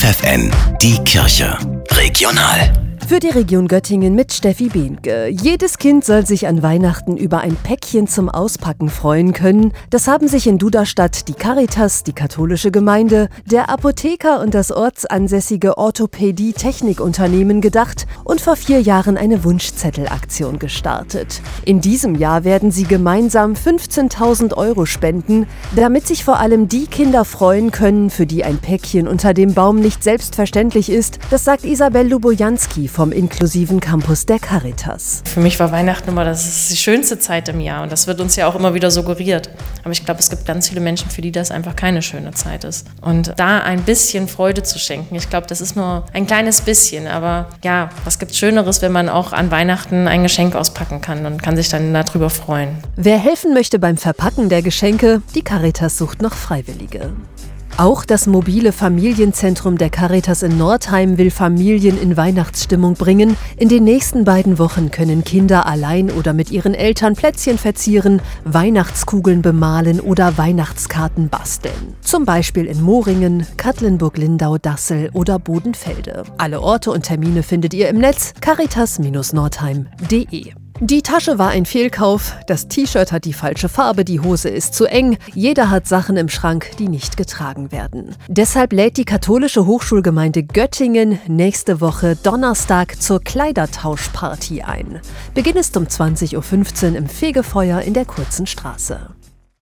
FFN, die Kirche. Regional. Für die Region Göttingen mit Steffi Behnke. Jedes Kind soll sich an Weihnachten über ein Päckchen zum Auspacken freuen können. Das haben sich in Duderstadt die Caritas, die katholische Gemeinde, der Apotheker und das ortsansässige Orthopädie-Technikunternehmen gedacht und vor vier Jahren eine Wunschzettelaktion gestartet. In diesem Jahr werden sie gemeinsam 15.000 Euro spenden, damit sich vor allem die Kinder freuen können, für die ein Päckchen unter dem Baum nicht selbstverständlich ist. Das sagt Isabel Lubojanski vom inklusiven Campus der Caritas. Für mich war Weihnachten immer das die schönste Zeit im Jahr und das wird uns ja auch immer wieder suggeriert. Aber ich glaube, es gibt ganz viele Menschen, für die das einfach keine schöne Zeit ist. Und da ein bisschen Freude zu schenken, ich glaube, das ist nur ein kleines bisschen. Aber ja, was gibt Schöneres, wenn man auch an Weihnachten ein Geschenk auspacken kann und kann sich dann darüber freuen. Wer helfen möchte beim Verpacken der Geschenke, die Caritas sucht noch Freiwillige. Auch das mobile Familienzentrum der Caritas in Nordheim will Familien in Weihnachtsstimmung bringen. In den nächsten beiden Wochen können Kinder allein oder mit ihren Eltern Plätzchen verzieren, Weihnachtskugeln bemalen oder Weihnachtskarten basteln. Zum Beispiel in Moringen, Katlenburg-Lindau, Dassel oder Bodenfelde. Alle Orte und Termine findet ihr im Netz caritas-nordheim.de. Die Tasche war ein Fehlkauf, das T-Shirt hat die falsche Farbe, die Hose ist zu eng, jeder hat Sachen im Schrank, die nicht getragen werden. Deshalb lädt die katholische Hochschulgemeinde Göttingen nächste Woche Donnerstag zur Kleidertauschparty ein. Beginn ist um 20.15 Uhr im Fegefeuer in der kurzen Straße.